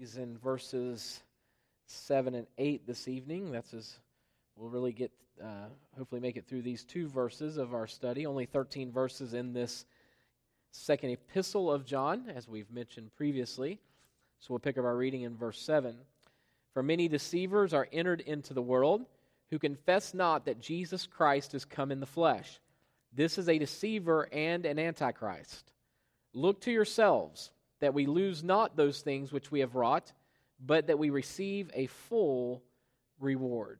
He's in verses 7 and 8 this evening. That's as we'll really get, uh, hopefully, make it through these two verses of our study. Only 13 verses in this second epistle of John, as we've mentioned previously. So we'll pick up our reading in verse 7. For many deceivers are entered into the world who confess not that Jesus Christ is come in the flesh. This is a deceiver and an antichrist. Look to yourselves that we lose not those things which we have wrought, but that we receive a full reward.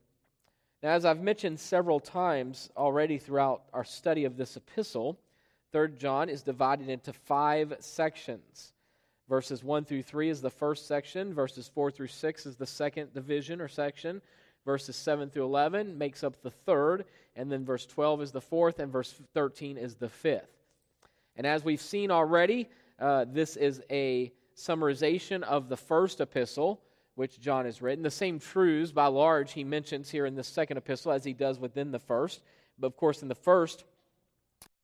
Now, as I've mentioned several times already throughout our study of this epistle, 3rd John is divided into five sections. Verses 1 through 3 is the first section, verses 4 through 6 is the second division or section, verses 7 through 11 makes up the third, and then verse 12 is the fourth, and verse 13 is the fifth. And as we've seen already, uh, this is a summarization of the first epistle which John has written. The same truths, by large, he mentions here in the second epistle as he does within the first. But of course, in the first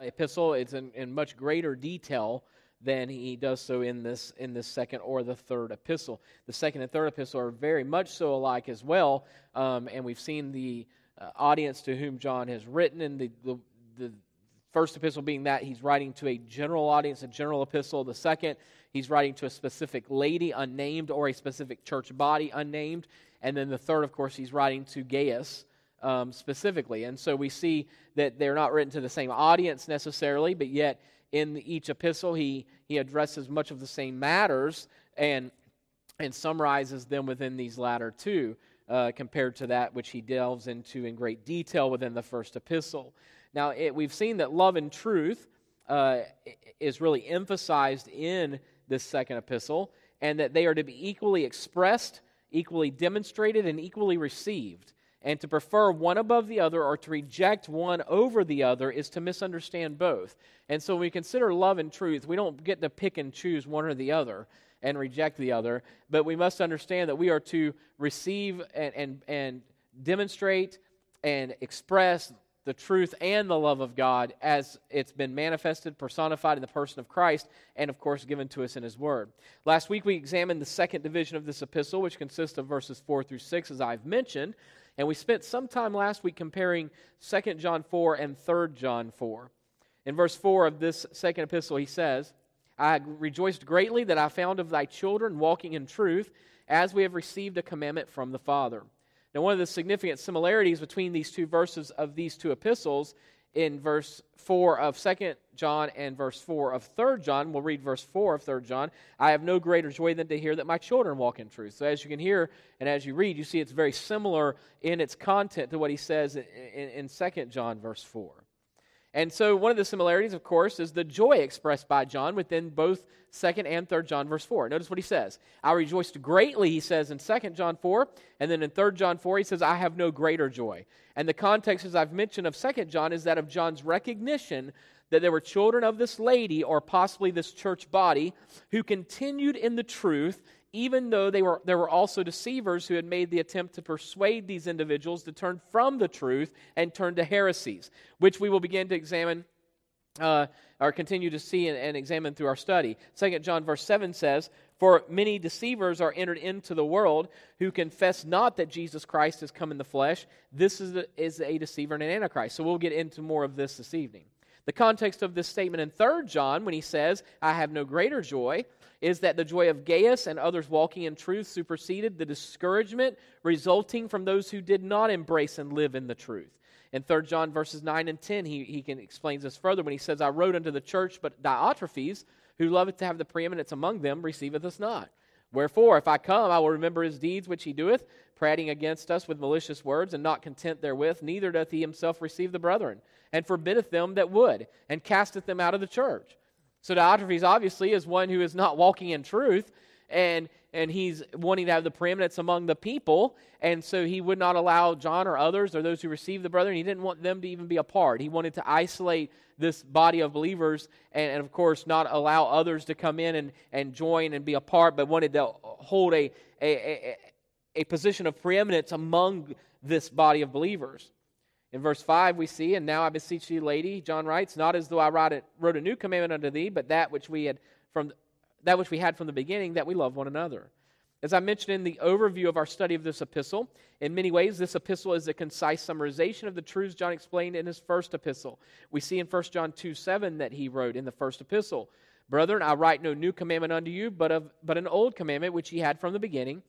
epistle, it's in, in much greater detail than he does so in this in this second or the third epistle. The second and third epistle are very much so alike as well, um, and we've seen the uh, audience to whom John has written, and the, the, the First epistle being that he's writing to a general audience, a general epistle. The second, he's writing to a specific lady, unnamed, or a specific church body, unnamed. And then the third, of course, he's writing to Gaius um, specifically. And so we see that they're not written to the same audience necessarily, but yet in each epistle, he, he addresses much of the same matters and, and summarizes them within these latter two. Uh, compared to that which he delves into in great detail within the first epistle. Now, it, we've seen that love and truth uh, is really emphasized in this second epistle, and that they are to be equally expressed, equally demonstrated, and equally received. And to prefer one above the other or to reject one over the other is to misunderstand both. And so when we consider love and truth, we don't get to pick and choose one or the other and reject the other, but we must understand that we are to receive and, and, and demonstrate and express the truth and the love of God as it's been manifested, personified in the person of Christ, and of course given to us in His Word. Last week we examined the second division of this epistle, which consists of verses 4 through 6, as I've mentioned, and we spent some time last week comparing 2 John 4 and 3 John 4. In verse 4 of this second epistle, he says, I rejoiced greatly that I found of thy children walking in truth, as we have received a commandment from the Father. Now, one of the significant similarities between these two verses of these two epistles in verse 4 of 2 John and verse 4 of 3 John, we'll read verse 4 of 3 John. I have no greater joy than to hear that my children walk in truth. So, as you can hear and as you read, you see it's very similar in its content to what he says in, in, in 2 John, verse 4. And so, one of the similarities, of course, is the joy expressed by John within both 2nd and 3rd John, verse 4. Notice what he says. I rejoiced greatly, he says in 2nd John 4. And then in 3rd John 4, he says, I have no greater joy. And the context, as I've mentioned, of 2nd John is that of John's recognition that there were children of this lady, or possibly this church body, who continued in the truth even though they were, there were also deceivers who had made the attempt to persuade these individuals to turn from the truth and turn to heresies, which we will begin to examine uh, or continue to see and, and examine through our study. Second John verse 7 says, For many deceivers are entered into the world who confess not that Jesus Christ has come in the flesh. This is a, is a deceiver and an antichrist. So we'll get into more of this this evening. The context of this statement in 3 John, when he says, I have no greater joy, is that the joy of Gaius and others walking in truth superseded the discouragement resulting from those who did not embrace and live in the truth. In 3 John verses 9 and 10, he, he can explains this further when he says, I wrote unto the church, but Diotrephes, who loveth to have the preeminence among them, receiveth us not. Wherefore, if I come, I will remember his deeds which he doeth, prating against us with malicious words, and not content therewith, neither doth he himself receive the brethren, and forbiddeth them that would, and casteth them out of the church. So Diotrephes obviously is one who is not walking in truth, and and he's wanting to have the preeminence among the people, and so he would not allow John or others or those who received the brethren. He didn't want them to even be a part. He wanted to isolate this body of believers, and, and of course not allow others to come in and, and join and be a part, but wanted to hold a a, a, a position of preeminence among this body of believers. In verse 5, we see, And now I beseech thee, lady, John writes, Not as though I wrote, a new commandment unto thee, but that which we had from that which we had from the beginning, that we love one another. As I mentioned in the overview of our study of this epistle, in many ways, this epistle is a concise summarization of the truths John explained in his first epistle. We see in 1 John 2 7 that he wrote in the first epistle Brethren, I write no new commandment unto you, but, of, but an old commandment which ye had from the beginning.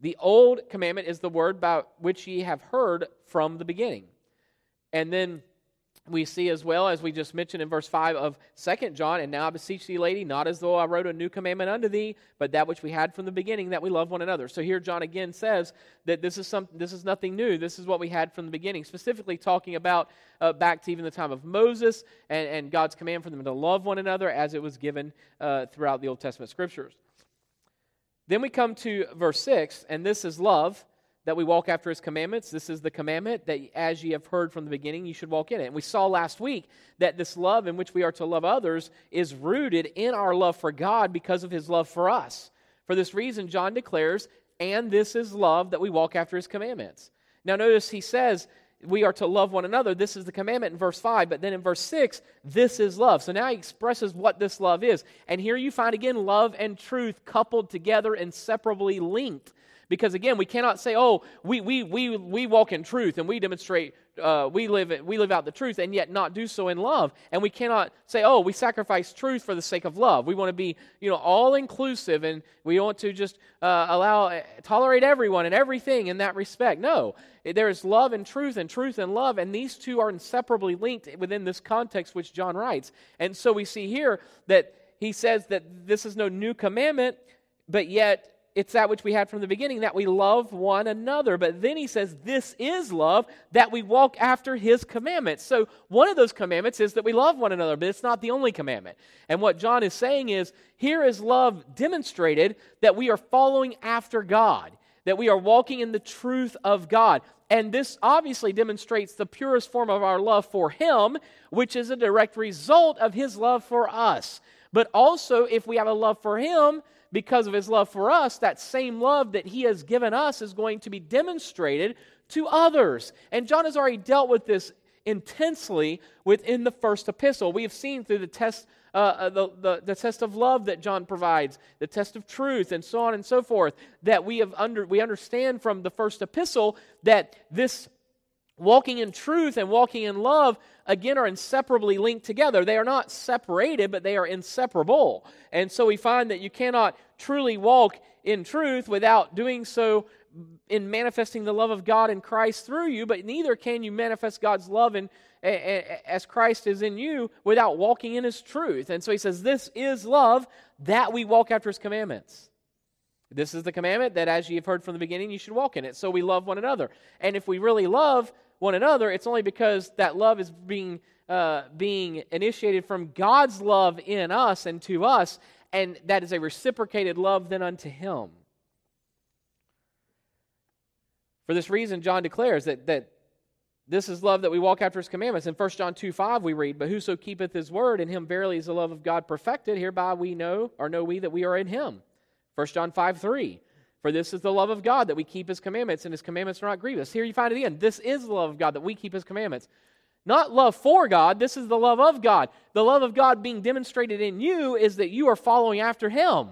The old commandment is the word by which ye have heard from the beginning. And then we see as well as we just mentioned in verse 5 of Second john and now i beseech thee lady not as though i wrote a new commandment unto thee but that which we had from the beginning that we love one another. So here john again says that this is some this is nothing new. This is what we had from the beginning specifically talking about uh, back to even the time of moses and, and god's command for them to love one another as it was given uh, throughout the old testament scriptures. Then we come to verse 6 and this is love that we walk after his commandments. This is the commandment that as ye have heard from the beginning, you should walk in it. And we saw last week that this love in which we are to love others is rooted in our love for God because of his love for us. For this reason, John declares, and this is love that we walk after his commandments. Now, notice he says, we are to love one another. This is the commandment in verse 5. But then in verse 6, this is love. So now he expresses what this love is. And here you find again love and truth coupled together, inseparably linked. Because again, we cannot say, oh, we, we, we, we walk in truth and we demonstrate, uh, we, live, we live out the truth and yet not do so in love. And we cannot say, oh, we sacrifice truth for the sake of love. We want to be, you know, all inclusive and we want to just uh, allow, uh, tolerate everyone and everything in that respect. No, there is love and truth and truth and love, and these two are inseparably linked within this context which John writes. And so we see here that he says that this is no new commandment, but yet it's that which we had from the beginning that we love one another. But then he says, This is love, that we walk after his commandments. So one of those commandments is that we love one another, but it's not the only commandment. And what John is saying is, here is love demonstrated that we are following after God, that we are walking in the truth of God. And this obviously demonstrates the purest form of our love for him, which is a direct result of his love for us. But also, if we have a love for him, because of his love for us, that same love that he has given us is going to be demonstrated to others. And John has already dealt with this intensely within the first epistle. We have seen through the test. Uh, uh, the, the, the, test of love that John provides, the test of truth, and so on and so forth, that we have under we understand from the first epistle that this walking in truth and walking in love again are inseparably linked together. They are not separated, but they are inseparable. And so we find that you cannot truly walk in truth without doing so in manifesting the love of God in Christ through you, but neither can you manifest God's love in, as Christ is in you without walking in his truth. And so he says, This is love that we walk after his commandments. This is the commandment that, as you have heard from the beginning, you should walk in it. So we love one another. And if we really love one another, it's only because that love is being, uh, being initiated from God's love in us and to us, and that is a reciprocated love then unto Him. For this reason, John declares that, that this is love that we walk after his commandments. In 1 John 2 5, we read, But whoso keepeth his word, in him verily is the love of God perfected. Hereby we know, or know we, that we are in him. 1 John 5 3. For this is the love of God that we keep his commandments, and his commandments are not grievous. Here you find it again. This is the love of God that we keep his commandments. Not love for God, this is the love of God. The love of God being demonstrated in you is that you are following after him.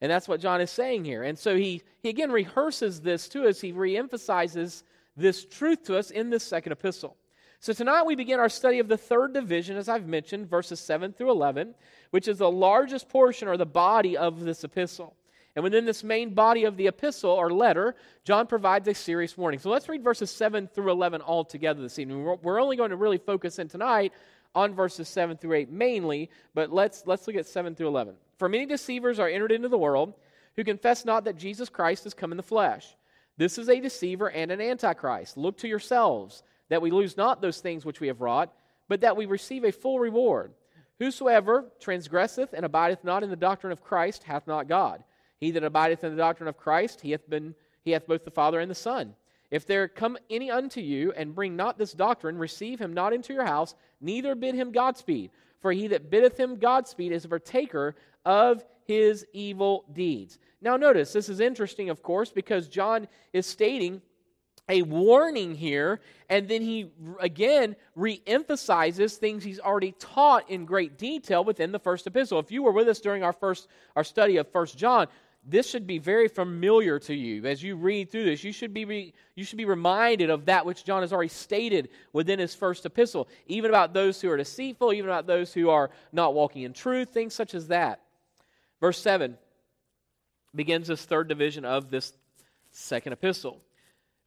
And that's what John is saying here. And so he, he again rehearses this to us. He reemphasizes this truth to us in this second epistle. So tonight we begin our study of the third division, as I've mentioned, verses 7 through 11, which is the largest portion or the body of this epistle. And within this main body of the epistle or letter, John provides a serious warning. So let's read verses 7 through 11 all together this evening. We're only going to really focus in tonight on verses 7 through 8 mainly, but let's, let's look at 7 through 11. For many deceivers are entered into the world who confess not that Jesus Christ has come in the flesh. This is a deceiver and an antichrist. Look to yourselves that we lose not those things which we have wrought, but that we receive a full reward. Whosoever transgresseth and abideth not in the doctrine of Christ hath not God. He that abideth in the doctrine of Christ, he hath, been, he hath both the Father and the Son. If there come any unto you and bring not this doctrine, receive him not into your house, neither bid him Godspeed. For he that biddeth him Godspeed is a partaker of his evil deeds. Now, notice, this is interesting, of course, because John is stating a warning here, and then he again re-emphasizes things he's already taught in great detail within the first epistle. If you were with us during our first our study of First John, this should be very familiar to you as you read through this. You should be re, you should be reminded of that which John has already stated within his first epistle, even about those who are deceitful, even about those who are not walking in truth, things such as that. Verse 7 begins this third division of this second epistle.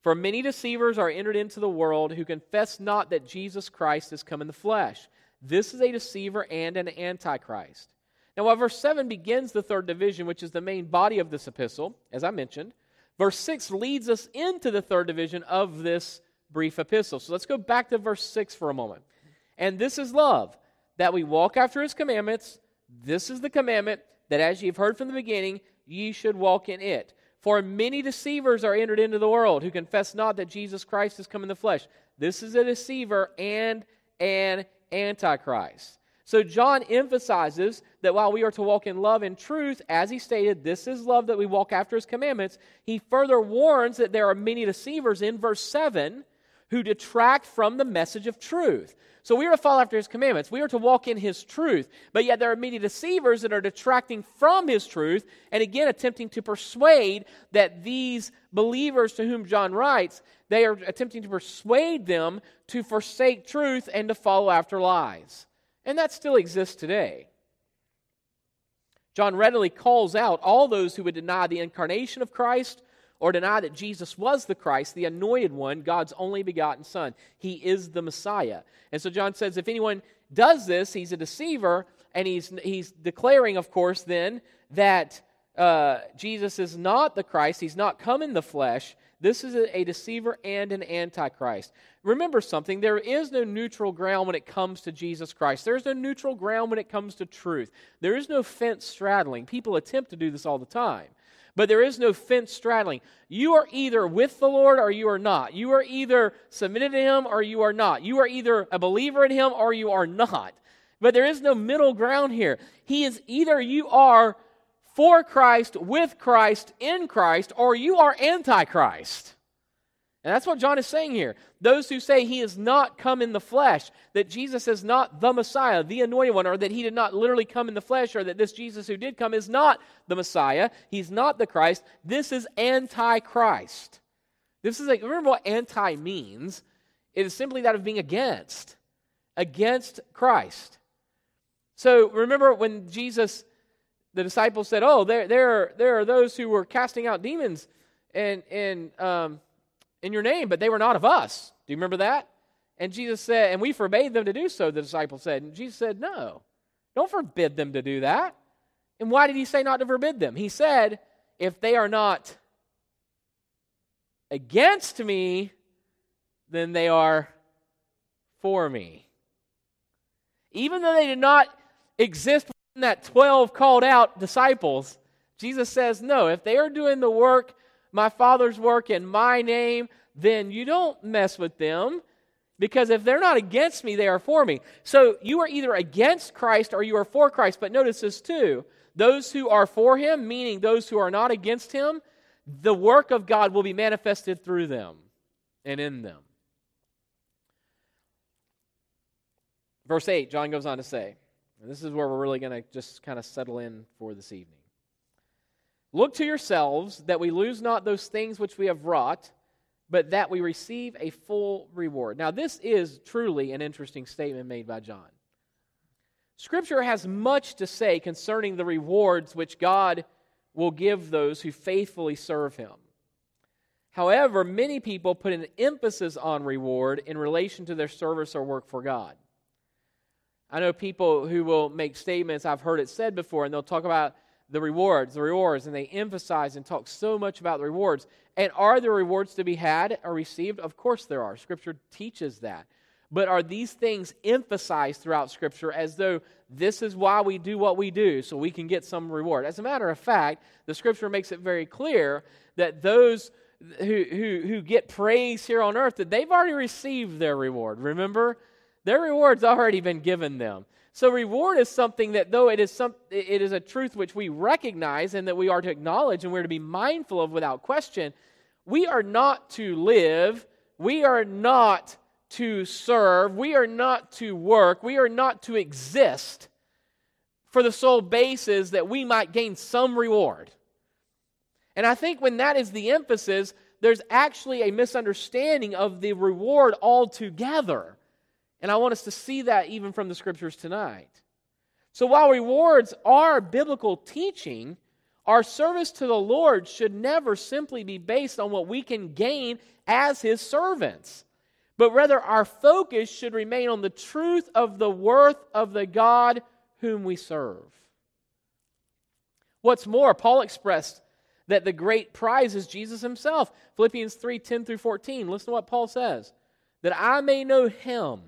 For many deceivers are entered into the world who confess not that Jesus Christ has come in the flesh. This is a deceiver and an antichrist. Now, while verse 7 begins the third division, which is the main body of this epistle, as I mentioned, verse 6 leads us into the third division of this brief epistle. So let's go back to verse 6 for a moment. And this is love, that we walk after his commandments. This is the commandment that, as you've heard from the beginning, ye should walk in it. For many deceivers are entered into the world who confess not that Jesus Christ has come in the flesh. This is a deceiver and an antichrist. So John emphasizes that while we are to walk in love and truth, as he stated, this is love that we walk after his commandments, he further warns that there are many deceivers in verse 7 who detract from the message of truth. So we are to follow after his commandments. We are to walk in his truth. But yet there are many deceivers that are detracting from his truth and again attempting to persuade that these believers to whom John writes, they are attempting to persuade them to forsake truth and to follow after lies. And that still exists today. John readily calls out all those who would deny the incarnation of Christ or deny that Jesus was the Christ, the anointed one, God's only begotten Son. He is the Messiah. And so John says if anyone does this, he's a deceiver, and he's, he's declaring, of course, then that uh, Jesus is not the Christ, he's not come in the flesh, this is a, deceiver and an antichrist. Remember something there is no neutral ground when it comes to Jesus Christ. There's no neutral ground when it comes to truth. There is no fence straddling. People attempt to do this all the time. But there is no fence straddling. You are either with the Lord or you are not. You are either submitted to Him or you are not. You are either a believer in Him or you are not. But there is no middle ground here. He is either you are for Christ, with Christ, in Christ, or you are antichrist. And that's what John is saying here. Those who say he has not come in the flesh, that Jesus is not the Messiah, the anointed one, or that he did not literally come in the flesh, or that this Jesus who did come is not the Messiah, he's not the Christ, this is antichrist. This is like, remember what anti means? It is simply that of being against, against Christ. So remember when Jesus the disciples said, "Oh, there, there, there are those who were casting out demons, and um, in your name, but they were not of us." Do you remember that? And Jesus said, and we forbade them to do so. The disciples said, and Jesus said, "No, don't forbid them to do that." And why did he say not to forbid them? He said, "If they are not against me, then they are for me." Even though they did not exist that 12 called out disciples, Jesus says, No, if they are doing the work, my Father's work in my name, then you don't mess with them because if they're not against me, they are for me. So you are either against Christ or you are for Christ. But notice this too those who are for him, meaning those who are not against him, the work of God will be manifested through them and in them. Verse 8, John goes on to say, and this is where we're really going to just kind of settle in for this evening. Look to yourselves that we lose not those things which we have wrought, but that we receive a full reward. Now, this is truly an interesting statement made by John. Scripture has much to say concerning the rewards which God will give those who faithfully serve Him. However, many people put an emphasis on reward in relation to their service or work for God. I know people who will make statements, I've heard it said before, and they'll talk about the rewards, the rewards, and they emphasize and talk so much about the rewards. And are the rewards to be had or received? Of course there are. Scripture teaches that. But are these things emphasized throughout Scripture as though this is why we do what we do, so we can get some reward? As a matter of fact, the Scripture makes it very clear that those who, who, who get praise here on earth, that they've already received their reward. Remember? Their reward's already been given them. So reward is something that though it is some it is a truth which we recognize and that we are to acknowledge and we're to be mindful of without question, we are not to live, we are not to serve, we are not to work, we are not to exist for the sole basis that we might gain some reward. And I think when that is the emphasis, there's actually a misunderstanding of the reward altogether. And I want us to see that even from the scriptures tonight. So while rewards are biblical teaching, our service to the Lord should never simply be based on what we can gain as His servants, but rather our focus should remain on the truth of the worth of the God whom we serve. What's more, Paul expressed that the great prize is Jesus himself. Philippians 3 10 through 14. Listen to what Paul says that I may know him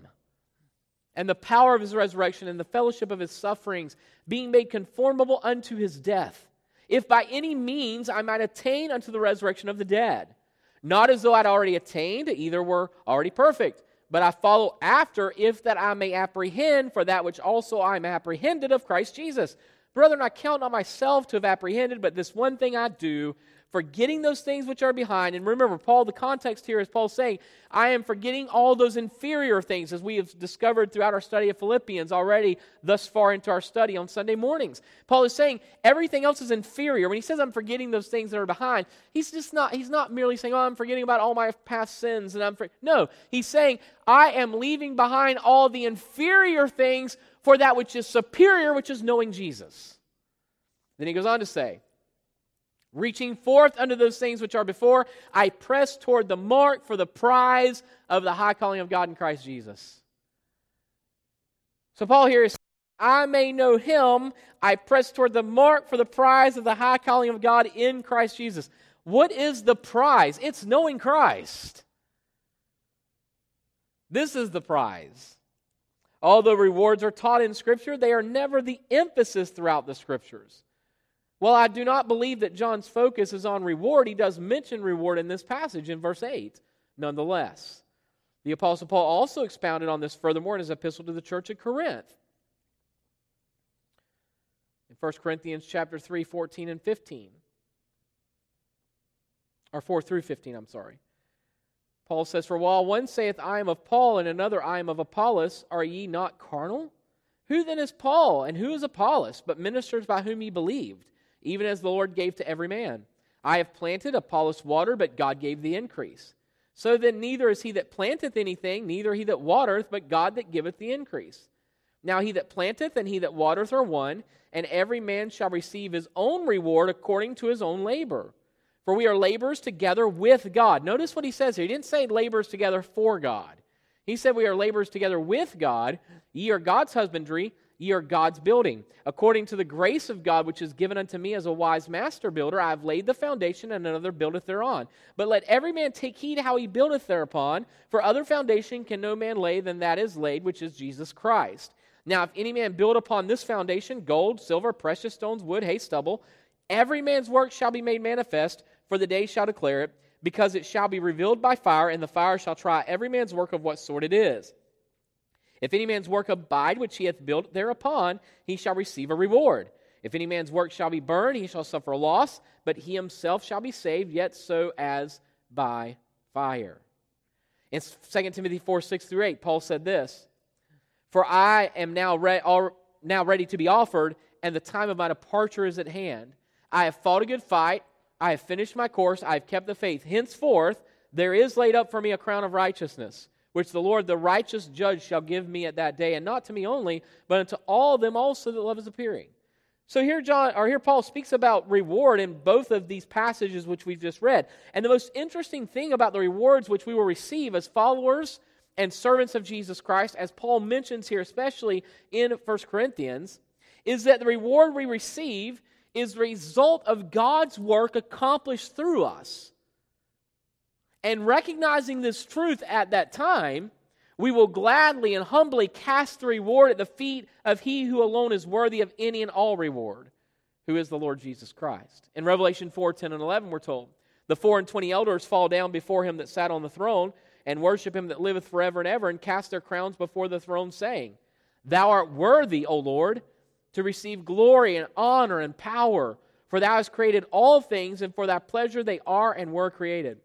and the power of his resurrection and the fellowship of his sufferings, being made conformable unto his death, if by any means I might attain unto the resurrection of the dead. Not as though I'd already attained, either were already perfect, but I follow after, if that I may apprehend for that which also I am apprehended of Christ Jesus. Brethren, I count not myself to have apprehended, but this one thing I do, forgetting those things which are behind. And remember, Paul, the context here is Paul saying, I am forgetting all those inferior things, as we have discovered throughout our study of Philippians already thus far into our study on Sunday mornings. Paul is saying everything else is inferior. When he says I'm forgetting those things that are behind, he's just not, he's not merely saying, Oh, I'm forgetting about all my past sins and I'm for-. no, he's saying, I am leaving behind all the inferior things for that which is superior, which is knowing Jesus. Then he goes on to say, Reaching forth unto those things which are before, I press toward the mark for the prize of the high calling of God in Christ Jesus. So Paul here is I may know him, I press toward the mark for the prize of the high calling of God in Christ Jesus. What is the prize? It's knowing Christ. This is the prize. Although rewards are taught in Scripture, they are never the emphasis throughout the Scriptures. While I do not believe that John's focus is on reward, he does mention reward in this passage in verse 8, nonetheless. The Apostle Paul also expounded on this furthermore in his epistle to the church at Corinth. In 1 Corinthians chapter 3, 14 and 15. Or 4 through 15, I'm sorry. Paul says, For while one saith, I am of Paul, and another, I am of Apollos, are ye not carnal? Who then is Paul, and who is Apollos, but ministers by whom ye believed? Even as the Lord gave to every man. I have planted, Apollos water, but God gave the increase. So then neither is he that planteth anything, neither he that watereth, but God that giveth the increase. Now he that planteth and he that watereth are one, and every man shall receive his own reward according to his own labor. For we are laborers together with God. Notice what he says here. He didn't say laborers together for God. He said we are laborers together with God. Ye are God's husbandry, Ye are God's building. According to the grace of God which is given unto me as a wise master builder, I have laid the foundation, and another buildeth thereon. But let every man take heed how he buildeth thereupon, for other foundation can no man lay than that is laid, which is Jesus Christ. Now, if any man build upon this foundation gold, silver, precious stones, wood, hay, stubble, every man's work shall be made manifest, for the day shall declare it, because it shall be revealed by fire, and the fire shall try every man's work of what sort it is. If any man's work abide which he hath built thereupon, he shall receive a reward. If any man's work shall be burned, he shall suffer loss, but he himself shall be saved, yet so as by fire. In 2 Timothy 4 6 through 8, Paul said this For I am now, re- all, now ready to be offered, and the time of my departure is at hand. I have fought a good fight, I have finished my course, I have kept the faith. Henceforth, there is laid up for me a crown of righteousness which the Lord, the righteous judge, shall give me at that day, and not to me only, but unto all them also that love is appearing. So here John or here Paul speaks about reward in both of these passages which we've just read. And the most interesting thing about the rewards which we will receive as followers and servants of Jesus Christ, as Paul mentions here, especially in 1 Corinthians, is that the reward we receive is the result of God's work accomplished through us. And recognizing this truth at that time, we will gladly and humbly cast the reward at the feet of he who alone is worthy of any and all reward, who is the Lord Jesus Christ. In Revelation 4 10 and 11, we're told, The four and twenty elders fall down before him that sat on the throne, and worship him that liveth forever and ever, and cast their crowns before the throne, saying, Thou art worthy, O Lord, to receive glory and honor and power, for thou hast created all things, and for thy pleasure they are and were created.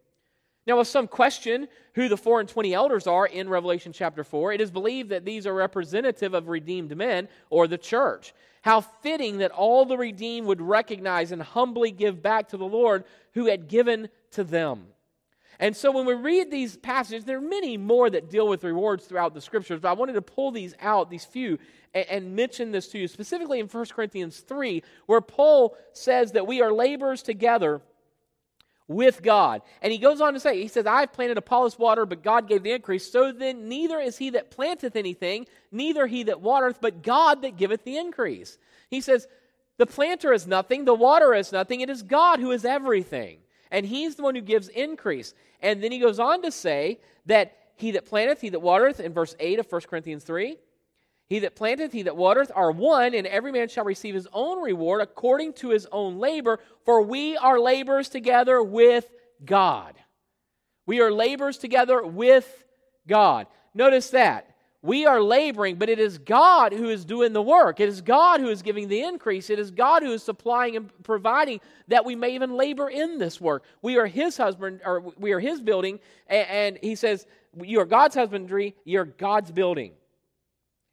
Now, if some question who the four and twenty elders are in Revelation chapter 4, it is believed that these are representative of redeemed men or the church. How fitting that all the redeemed would recognize and humbly give back to the Lord who had given to them. And so when we read these passages, there are many more that deal with rewards throughout the scriptures, but I wanted to pull these out, these few, and, and, mention this to you, specifically in 1 Corinthians 3, where Paul says that we are laborers together with God. And he goes on to say, he says, I've planted Apollos water, but God gave the increase. So then neither is he that planteth anything, neither he that watereth, but God that giveth the increase. He says, the planter is nothing, the water is nothing, it is God who is everything. And he's the one who gives increase. And then he goes on to say that he that planteth, he that watereth, in verse 8 of 1 Corinthians 3, he that planteth, he that watereth are one, and every man shall receive his own reward according to his own labor, for we are laborers together with God. We are laborers together with God. Notice that. We are laboring, but it is God who is doing the work. It is God who is giving the increase. It is God who is supplying and providing that we may even labor in this work. We are His husband, or we are His building, and, He says, You are God's husbandry, you are God's building.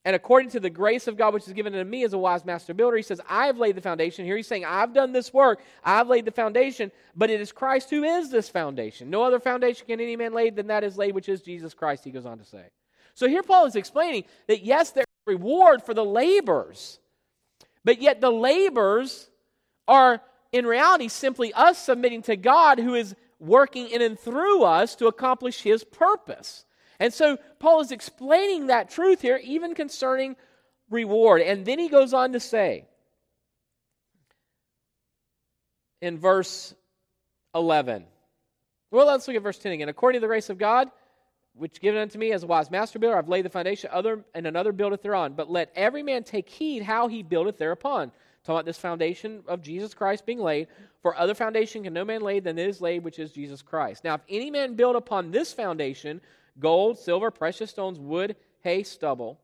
And according to the grace of God which is given to me as a wise master builder, he says, I have laid the foundation. Here he's saying, I've done this work. I've laid the foundation, but it is Christ who is this foundation. No other foundation can any man lay than that is laid, which is Jesus Christ, he goes on to say. So here Paul is explaining that yes, there's reward for the labors, but yet the labors are in reality simply us submitting to God who is working in and through us to accomplish his purpose. And so Paul is explaining that truth here, even concerning reward. And then he goes on to say in verse 11, well, let's look at verse 10 again. According to the grace of God, which given unto me as a wise master builder, I've laid the foundation, other and another buildeth thereon. But let every man take heed how he buildeth thereupon. Talking about this foundation of Jesus Christ being laid. For other foundation can no man lay than it is laid, which is Jesus Christ. Now, if any man build upon this foundation, gold, silver, precious stones, wood, hay, stubble.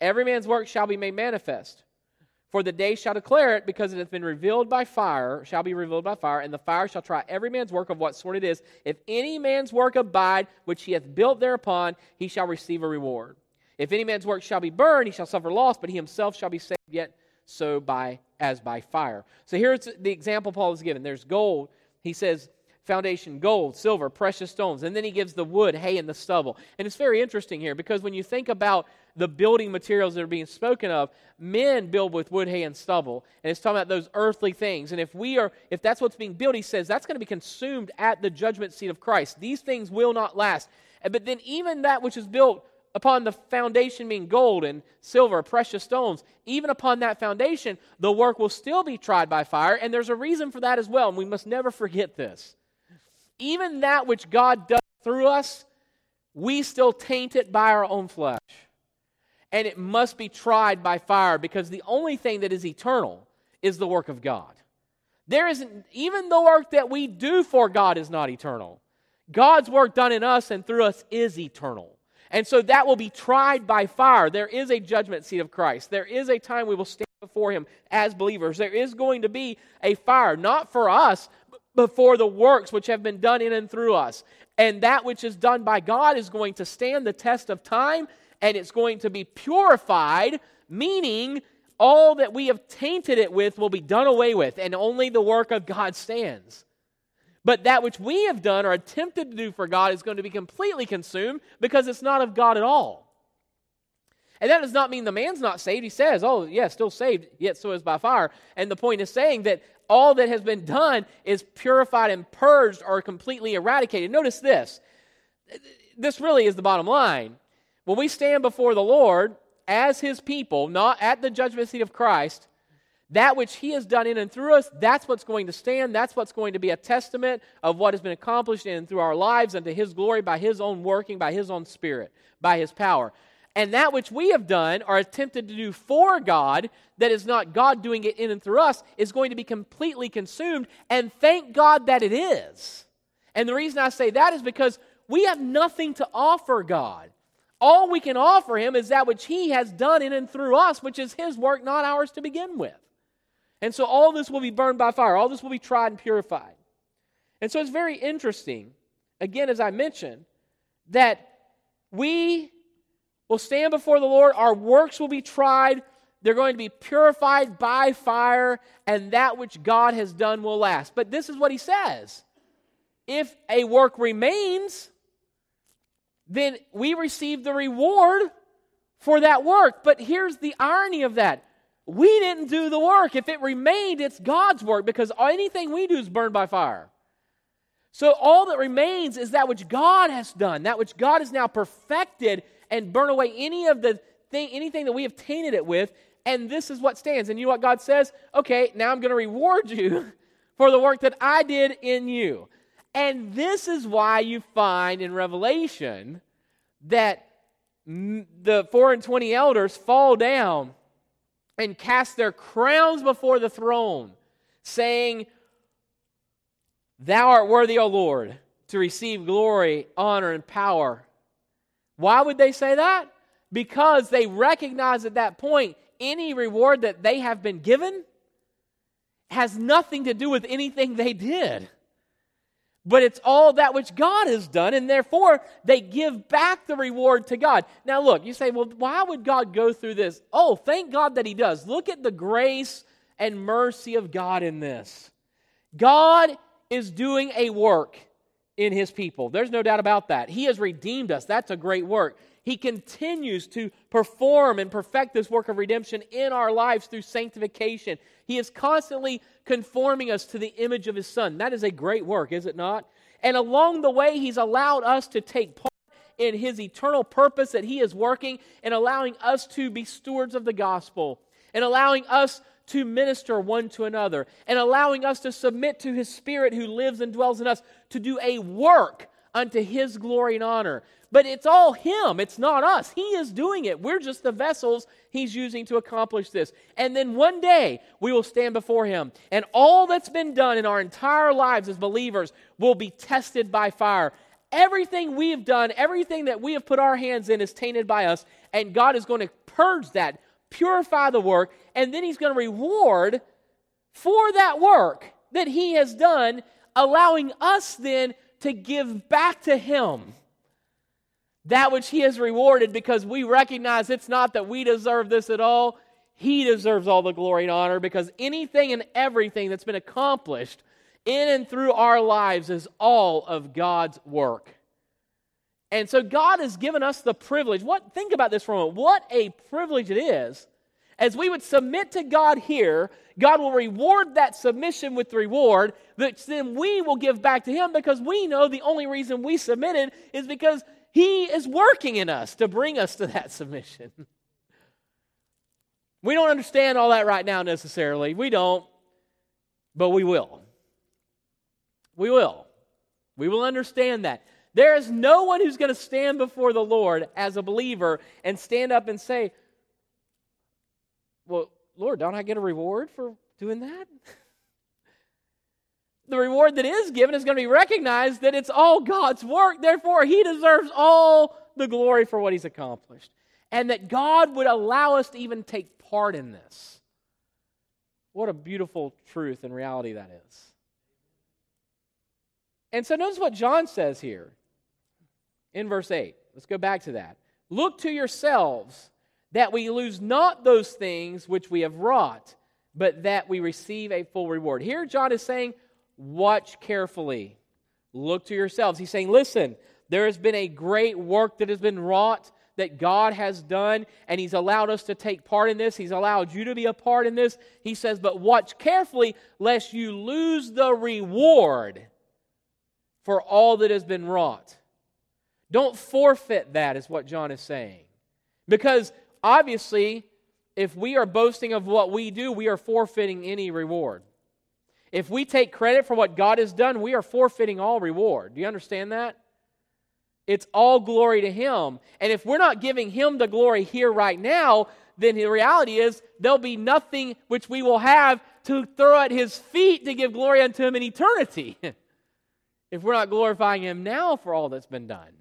Every man's work shall be made manifest. For the day shall declare it, because it hath been revealed by fire, shall be revealed by fire, and the fire shall try every man's work of what sort it is. If any man's work abide, which he hath built thereupon, he shall receive a reward. If any man's work shall be burned, he shall suffer loss, but he himself shall be saved, yet so by as by fire. So here's the example Paul is given. There's gold. He says, foundation gold, silver, precious stones. And then he gives the wood, hay, and the stubble. And it's very interesting here because when you think about the building materials that are being spoken of, men build with wood, hay, and stubble. And it's talking about those earthly things. And if we are, if that's what's being built, he says that's going to be consumed at the judgment seat of Christ. These things will not last. But then even that which is built upon the foundation being gold and silver, precious stones, even upon that foundation, the work will still be tried by fire. And there's a reason for that as well. And we must never forget this even that which God does through us, we still taint it by our own flesh. And it must be tried by fire because the only thing that is eternal is the work of God. There isn't, even the work that we do for God is not eternal. God's work done in us and through us is eternal. And so that will be tried by fire. There is a judgment seat of Christ. There is a time we will stand before Him as believers. There is going to be a fire, not for us, before the works which have been done in and through us. And that which is done by God is going to stand the test of time and it's going to be purified, meaning all that we have tainted it with will be done away with, and only the work of God stands. But that which we have done or attempted to do for God is going to be completely consumed because it's not of God at all. And that does not mean the man's not saved. He says, oh, yeah, still saved, yet so is by fire. And the point is saying that all that has been done is purified and purged or completely eradicated. Notice this. This really is the bottom line. When we stand before the Lord as his people, not at the judgment seat of Christ, that which he has done in and through us, that's what's going to stand. That's what's going to be a testament of what has been accomplished in and through our lives unto his glory by his own working, by his own spirit, by his power. And that which we have done or attempted to do for God, that is not God doing it in and through us, is going to be completely consumed. And thank God that it is. And the reason I say that is because we have nothing to offer God. All we can offer Him is that which He has done in and through us, which is His work, not ours to begin with. And so all this will be burned by fire, all this will be tried and purified. And so it's very interesting, again, as I mentioned, that we will stand before the Lord. Our works will be tried. They're going to be purified by fire, and that which God has done will last. But this is what he says if a work remains, then we receive the reward for that work. But here's the irony of that we didn't do the work. If it remained, it's God's work because anything we do is burned by fire. So all that remains is that which God has done, that which God has now perfected and burn away any of the thing, anything that we have tainted it with. And this is what stands. And you know what God says? Okay, now I'm going to reward you for the work that I did in you. And this is why you find in Revelation that the four and twenty elders fall down and cast their crowns before the throne, saying, Thou art worthy, O Lord, to receive glory, honor, and power. Why would they say that? Because they recognize at that point any reward that they have been given has nothing to do with anything they did. But it's all that which God has done, and therefore they give back the reward to God. Now, look, you say, well, why would God go through this? Oh, thank God that He does. Look at the grace and mercy of God in this. God is doing a work in His people. There's no doubt about that. He has redeemed us. That's a great work. He continues to perform and perfect this work of redemption in our lives through sanctification. He is constantly conforming us to the image of His Son. That is a great work, is it not? And along the way, He's allowed us to take part in His eternal purpose that He is working and allowing us to be stewards of the gospel and allowing us to minister one to another and allowing us to submit to His Spirit who lives and dwells in us to do a work unto His glory and honor. But it's all Him, it's not us. He is doing it. We're just the vessels He's using to accomplish this. And then one day we will stand before Him, and all that's been done in our entire lives as believers will be tested by fire. Everything we have done, everything that we have put our hands in is tainted by us, and God is going to purge that, purify the work, and then He's going to reward for that work that He has done, allowing us then to give back to Him that which He has rewarded because we recognize it's not that we deserve this at all. He deserves all the glory and honor because anything and everything that's been accomplished in and through our lives is all of God's work. And so God has given us the privilege. What think about this for a moment. What a privilege it is. As we would submit to God here, God will reward that submission with the reward, which then we will give back to Him because we know the only reason we submitted is because he is working in us to bring us to that submission. We don't understand all that right now necessarily. We don't, but we will. We will. We will understand that. There is no one who's going to stand before the Lord as a believer and stand up and say, Well, Lord, don't I get a reward for doing that? the reward that is given is going to be recognized that it's all God's work. Therefore, He deserves all the glory for what He's accomplished. And that God would allow us to even take part in this. What a beautiful truth and reality that is. And so, notice what John says here in verse 8. Let's go back to that. Look to yourselves that we lose not those things which we have wrought, but that we receive a full reward. Here, John is saying, Watch carefully. Look to yourselves. He's saying, listen, there has been a great work that has been wrought that God has done, and He's allowed us to take part in this. He's allowed you to be a part in this. He says, but watch carefully lest you lose the reward for all that has been wrought. Don't forfeit that, is what John is saying. Because obviously, if we are boasting of what we do, we are forfeiting any reward. If we take credit for what God has done, we are forfeiting all reward. Do you understand that? It's all glory to Him. And if we're not giving Him the glory here right now, then the reality is there'll be nothing which we will have to throw at His feet to give glory unto Him in eternity. if we're not glorifying Him now for all that's been done.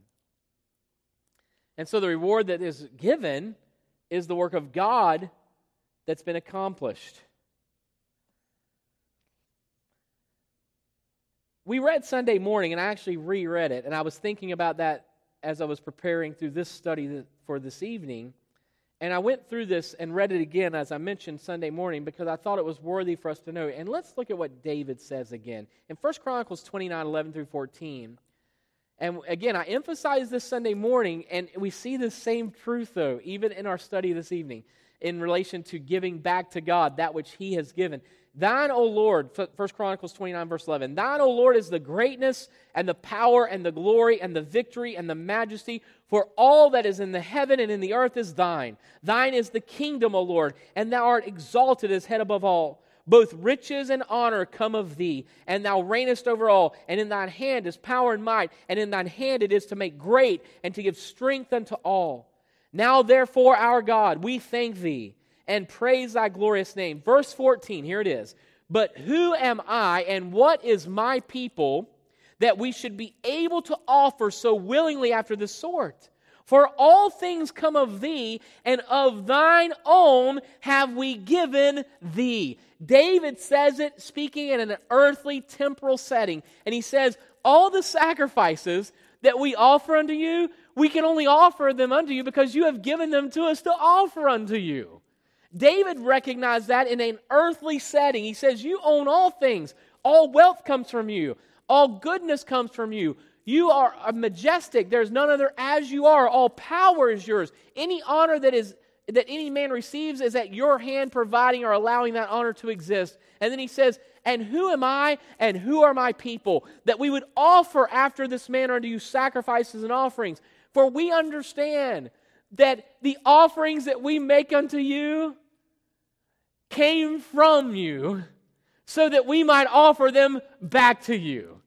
And so the reward that is given is the work of God that's been accomplished. we read Sunday morning, and I actually reread it, and I was thinking about that as I was preparing through this study for this evening. And I went through this and read it again, as I mentioned Sunday morning, because I thought it was worthy for us to know. And let's look at what David says again. In 1 Chronicles 29 11 through 14. And again, I emphasize this Sunday morning, and we see the same truth, though, even in our study this evening, in relation to giving back to God that which He has given. Thine, O Lord, 1 Chronicles 29, verse 11, Thine, O Lord, is the greatness and the power and the glory and the victory and the majesty, for all that is in the heaven and in the earth is thine. Thine is the kingdom, O Lord, and thou art exalted as head above all. Both riches and honor come of thee, and thou reignest over all. And in thine hand is power and might, and in thine hand it is to make great and to give strength unto all. Now, therefore, our God, we thank thee and praise thy glorious name. Verse 14, here it is. But who am I and what is my people that we should be able to offer so willingly after this sort? For all things come of thee, and of thine own have we given thee. David says it speaking in an earthly temporal setting. And he says, All the sacrifices that we offer unto you, we can only offer them unto you because you have given them to us to offer unto you. David recognized that in an earthly setting. He says, You own all things. All wealth comes from you. All goodness comes from you. You are majestic. There's none other as you are. All power is yours. Any honor that is that any man receives is at your hand providing or allowing that honor to exist. And then he says, And who am I and who are my people that we would offer after this manner unto you sacrifices and offerings? For we understand that the offerings that we make unto you came from you so that we might offer them back to you.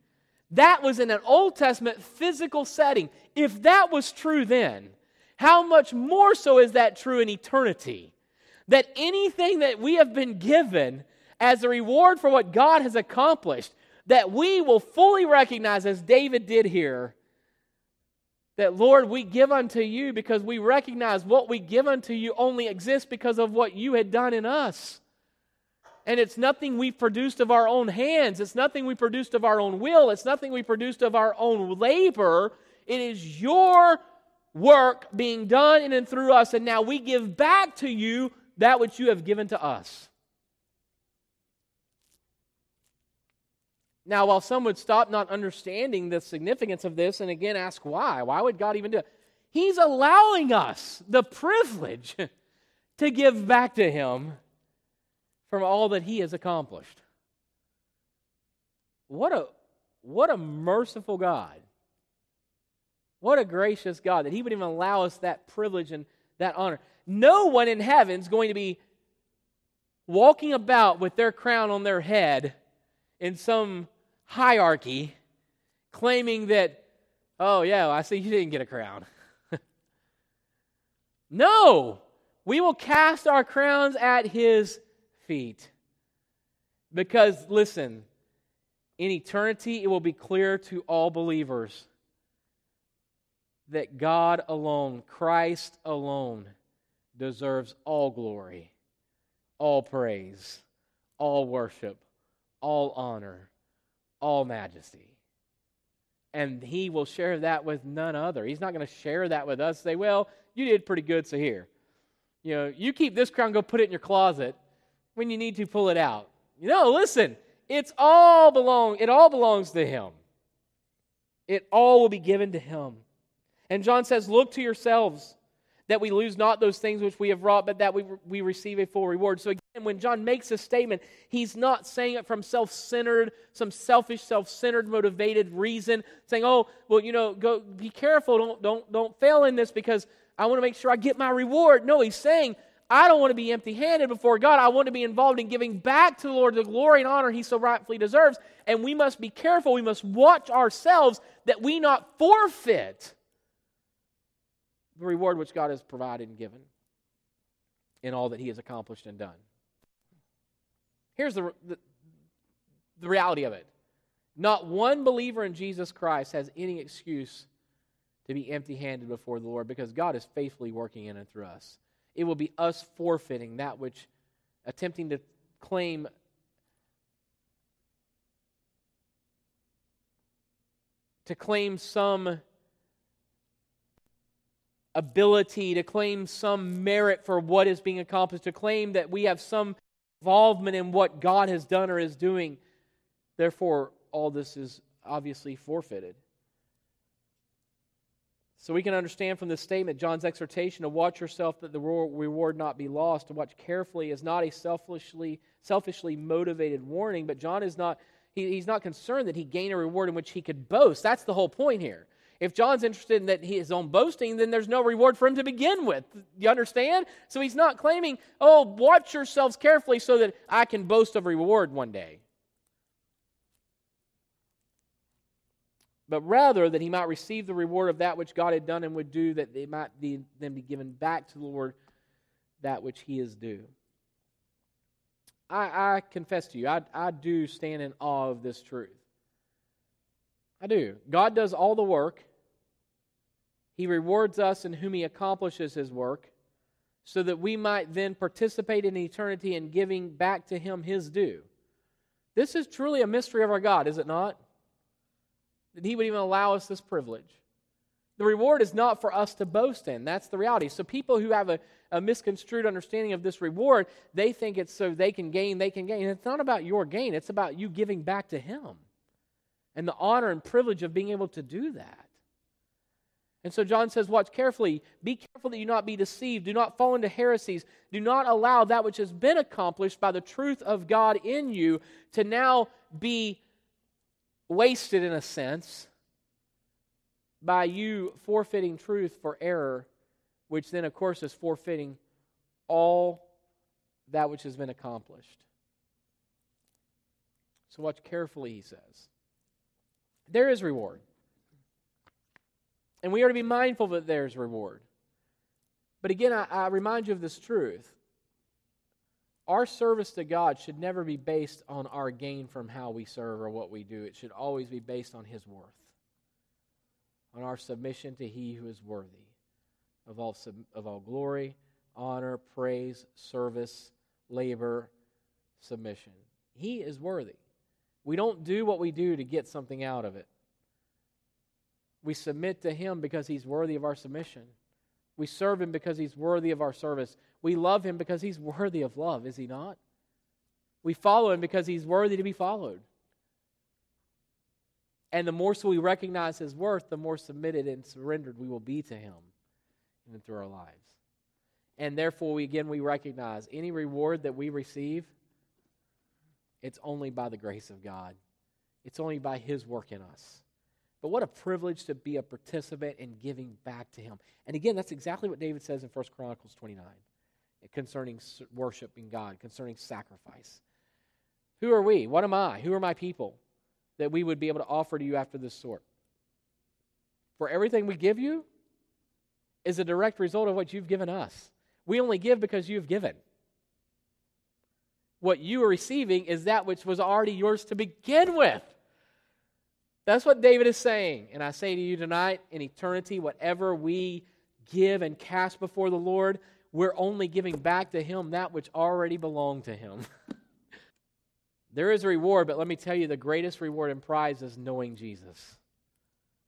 That was in an Old Testament physical setting. If that was true then, how much more so is that true in eternity? That anything that we have been given as a reward for what God has accomplished, that we will fully recognize, as David did here, that Lord, we give unto you because we recognize what we give unto you only exists because of what you had done in us. And it's nothing we produced of our own hands. It's nothing we produced of our own will. It's nothing we produced of our own labor. It is your work being done in and through us. And now we give back to you that which you have given to us. Now, while some would stop not understanding the significance of this and again ask why, why would God even do it? He's allowing us the privilege to give back to Him from all that He has accomplished. What a, what a merciful God. What a gracious God that He would even allow us that privilege and that honor. No one in heaven is going to be walking about with their crown on their head in some hierarchy claiming that, oh, yeah, I see you didn't get a crown. no, we will cast our crowns at his feet. Because, listen, in eternity, it will be clear to all believers that God alone, Christ alone, deserves all glory, all praise, all worship, all honor all majesty. And he will share that with none other. He's not going to share that with us. Say, well, you did pretty good, so here. You know, you keep this crown, go put it in your closet. When you need to, pull it out. You know, listen, it's all belong, it all belongs to him. It all will be given to him. And John says, Look to yourselves that we lose not those things which we have wrought, but that we, we receive a full reward. So again, when John makes a statement, he's not saying it from self centered, some selfish, self centered, motivated reason, saying, oh, well, you know, go be careful, don't, don't, don't fail in this because I want to make sure I get my reward. No, he's saying, I don't want to be empty handed before God. I want to be involved in giving back to the Lord the glory and honor he so rightfully deserves. And we must be careful. We must watch ourselves that we not forfeit the reward which God has provided and given in all that He has accomplished and done. Here's the, the, the reality of it not one believer in Jesus Christ has any excuse to be empty handed before the Lord because God is faithfully working in and through us. It will be us forfeiting that which, attempting to claim to claim some ability, to claim some merit for what is being accomplished, to claim that we have some involvement in what God has done or is doing. Therefore, all this is obviously forfeited. So we can understand from this statement John's exhortation to watch yourself that the reward not be lost, to watch carefully is not a selfishly, selfishly motivated warning, but John is not, he, he's not concerned that he gain a reward in which he could boast. That's the whole point here. If John's interested in that his own boasting, then there's no reward for him to begin with. You understand? So he's not claiming, oh, watch yourselves carefully so that I can boast of reward one day. but rather that he might receive the reward of that which God had done and would do, that they might be, then be given back to the Lord that which he is due. I, I confess to you, I, I do stand in awe of this truth. I do. God does all the work. He rewards us in whom He accomplishes His work, so that we might then participate in eternity in giving back to Him His due. This is truly a mystery of our God, is it not? that He would even allow us this privilege. The reward is not for us to boast in. That's the reality. So, people who have a, a misconstrued understanding of this reward, they think it's so they can gain, they can gain. It's not about your gain, it's about you giving back to Him and the honor and privilege of being able to do that. And so John says, Watch carefully. Be careful that you not be deceived. Do not fall into heresies. Do not allow that which has been accomplished by the truth of God in you to now be wasted in a sense by you forfeiting truth for error, which then, of course, is forfeiting all that which has been accomplished. So, watch carefully, he says. There is reward. And we are to be mindful that there's reward. But again, I, I remind you of this truth our service to God should never be based on our gain from how we serve or what we do. It should always be based on His worth, on our submission to He who is worthy of all, of all glory, honor, praise, service, labor, submission. He is worthy. We don't do what we do to get something out of it. We submit to Him because He's worthy of our submission. We serve Him because He's worthy of our service. We love him because he's worthy of love, is he not? We follow him because he's worthy to be followed. And the more so we recognize his worth, the more submitted and surrendered we will be to him and through our lives. And therefore, we, again, we recognize any reward that we receive, it's only by the grace of God. It's only by his work in us. But what a privilege to be a participant in giving back to him. And again, that's exactly what David says in 1 Chronicles 29 concerning worshiping God, concerning sacrifice. Who are we? What am I? Who are my people that we would be able to offer to you after this sort? For everything we give you is a direct result of what you've given us. We only give because you've given. What you are receiving is that which was already yours to begin with. That's what David is saying. And I say to you tonight, in eternity, whatever we give and cast before the Lord, we're only giving back to Him that which already belonged to Him. there is a reward, but let me tell you the greatest reward and prize is knowing Jesus.